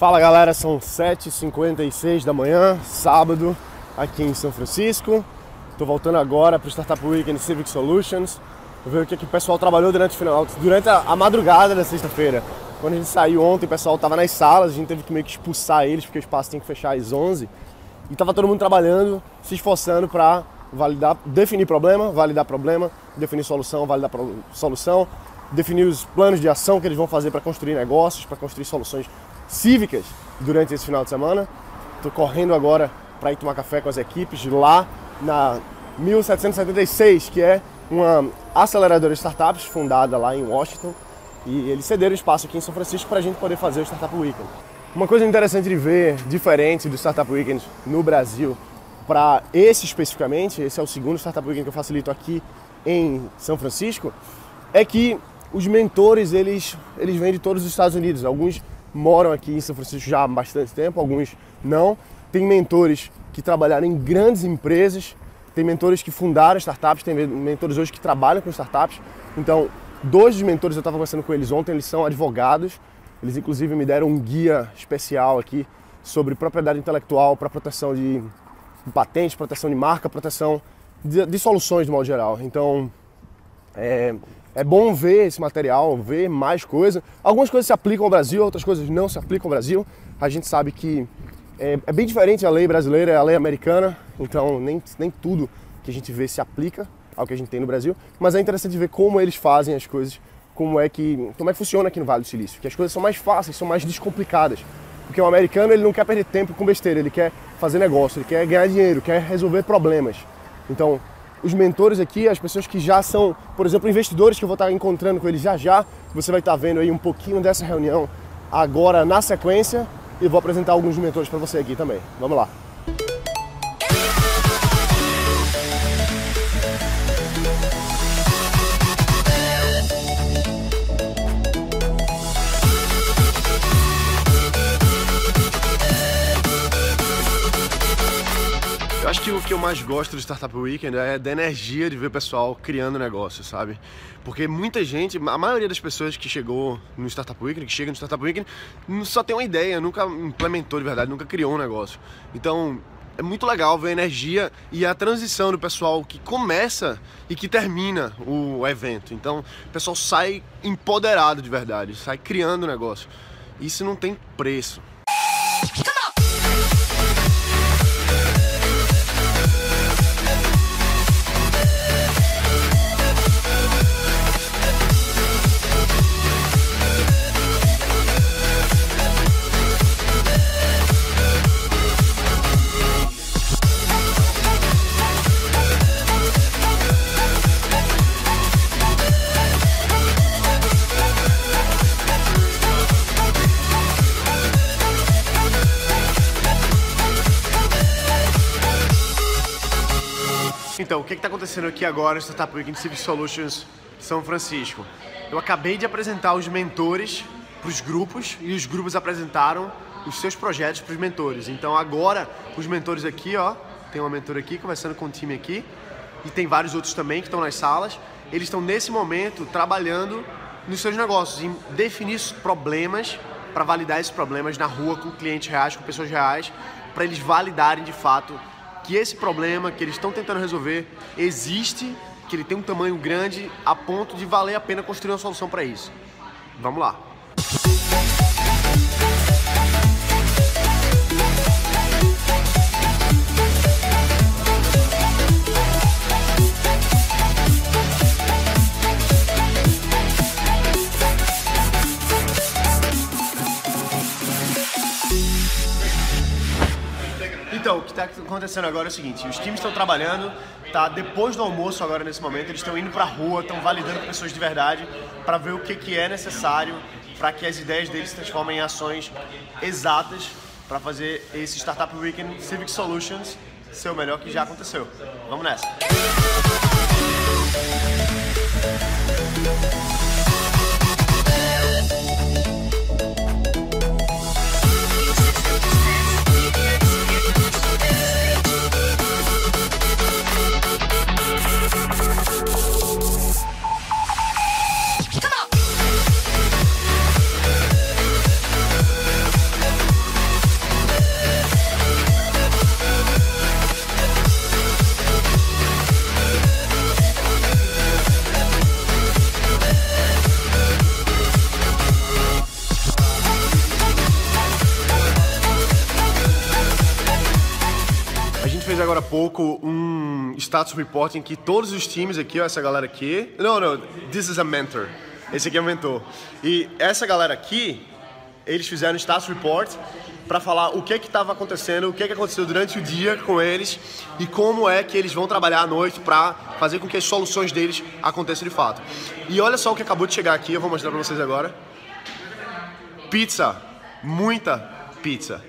Fala galera, são 7h56 da manhã, sábado, aqui em São Francisco. Estou voltando agora para o Startup Weekend Civic Solutions. Vou ver o que, que o pessoal trabalhou durante, final, durante a, a madrugada da sexta-feira. Quando a gente saiu ontem, o pessoal estava nas salas, a gente teve que meio que expulsar eles, porque o espaço tem que fechar às 11 E estava todo mundo trabalhando, se esforçando para validar, definir problema, validar problema, definir solução, validar pro, solução, definir os planos de ação que eles vão fazer para construir negócios, para construir soluções cívicas durante esse final de semana. Estou correndo agora para ir tomar café com as equipes lá na 1776, que é uma aceleradora de startups fundada lá em Washington. E eles cederam espaço aqui em São Francisco para a gente poder fazer o Startup Weekend. Uma coisa interessante de ver, diferente do Startup Weekend no Brasil, para esse especificamente, esse é o segundo Startup Weekend que eu facilito aqui em São Francisco, é que os mentores eles, eles vêm de todos os Estados Unidos. Alguns moram aqui em São Francisco já há bastante tempo, alguns não. Tem mentores que trabalharam em grandes empresas, tem mentores que fundaram startups, tem mentores hoje que trabalham com startups. Então, dois dos mentores eu estava conversando com eles ontem, eles são advogados. Eles inclusive me deram um guia especial aqui sobre propriedade intelectual para proteção de patentes, proteção de marca, proteção de, de soluções de modo geral. Então, é, é bom ver esse material, ver mais coisas. Algumas coisas se aplicam ao Brasil, outras coisas não se aplicam ao Brasil. A gente sabe que é, é bem diferente a lei brasileira e a lei americana, então nem, nem tudo que a gente vê se aplica ao que a gente tem no Brasil. Mas é interessante ver como eles fazem as coisas, como é que, como é que funciona aqui no Vale do Silício. Que as coisas são mais fáceis, são mais descomplicadas. Porque o americano ele não quer perder tempo com besteira, ele quer fazer negócio, ele quer ganhar dinheiro, quer resolver problemas. Então, os mentores aqui, as pessoas que já são, por exemplo, investidores que eu vou estar encontrando com eles já já. Você vai estar vendo aí um pouquinho dessa reunião agora na sequência e vou apresentar alguns mentores para você aqui também. Vamos lá. Acho que o que eu mais gosto do Startup Weekend é da energia de ver o pessoal criando negócio, sabe? Porque muita gente, a maioria das pessoas que chegou no Startup Weekend, que chega no Startup Weekend, só tem uma ideia, nunca implementou de verdade, nunca criou um negócio. Então, é muito legal ver a energia e a transição do pessoal que começa e que termina o evento. Então, o pessoal sai empoderado de verdade, sai criando o negócio. Isso não tem preço. Então, o que está acontecendo aqui agora no Startup Weekend Civic Solutions São Francisco? Eu acabei de apresentar os mentores para os grupos e os grupos apresentaram os seus projetos para os mentores. Então agora os mentores aqui, ó, tem uma mentora aqui conversando com o time aqui e tem vários outros também que estão nas salas. Eles estão nesse momento trabalhando nos seus negócios, em definir problemas para validar esses problemas na rua com clientes reais, com pessoas reais, para eles validarem de fato que esse problema que eles estão tentando resolver existe, que ele tem um tamanho grande a ponto de valer a pena construir uma solução para isso. Vamos lá. Então, o que está acontecendo agora é o seguinte: os times estão trabalhando, tá? Depois do almoço, agora nesse momento, eles estão indo para a rua, estão validando pessoas de verdade para ver o que, que é necessário para que as ideias deles se transformem em ações exatas para fazer esse Startup Weekend Civic Solutions ser o melhor que já aconteceu. Vamos nessa! Agora há pouco um status report em que todos os times aqui, ó, essa galera aqui. Não, não, this is a mentor. Esse aqui é o mentor. E essa galera aqui, eles fizeram status report para falar o que que estava acontecendo, o que que aconteceu durante o dia com eles e como é que eles vão trabalhar à noite para fazer com que as soluções deles aconteçam de fato. E olha só o que acabou de chegar aqui, eu vou mostrar para vocês agora. Pizza, muita pizza.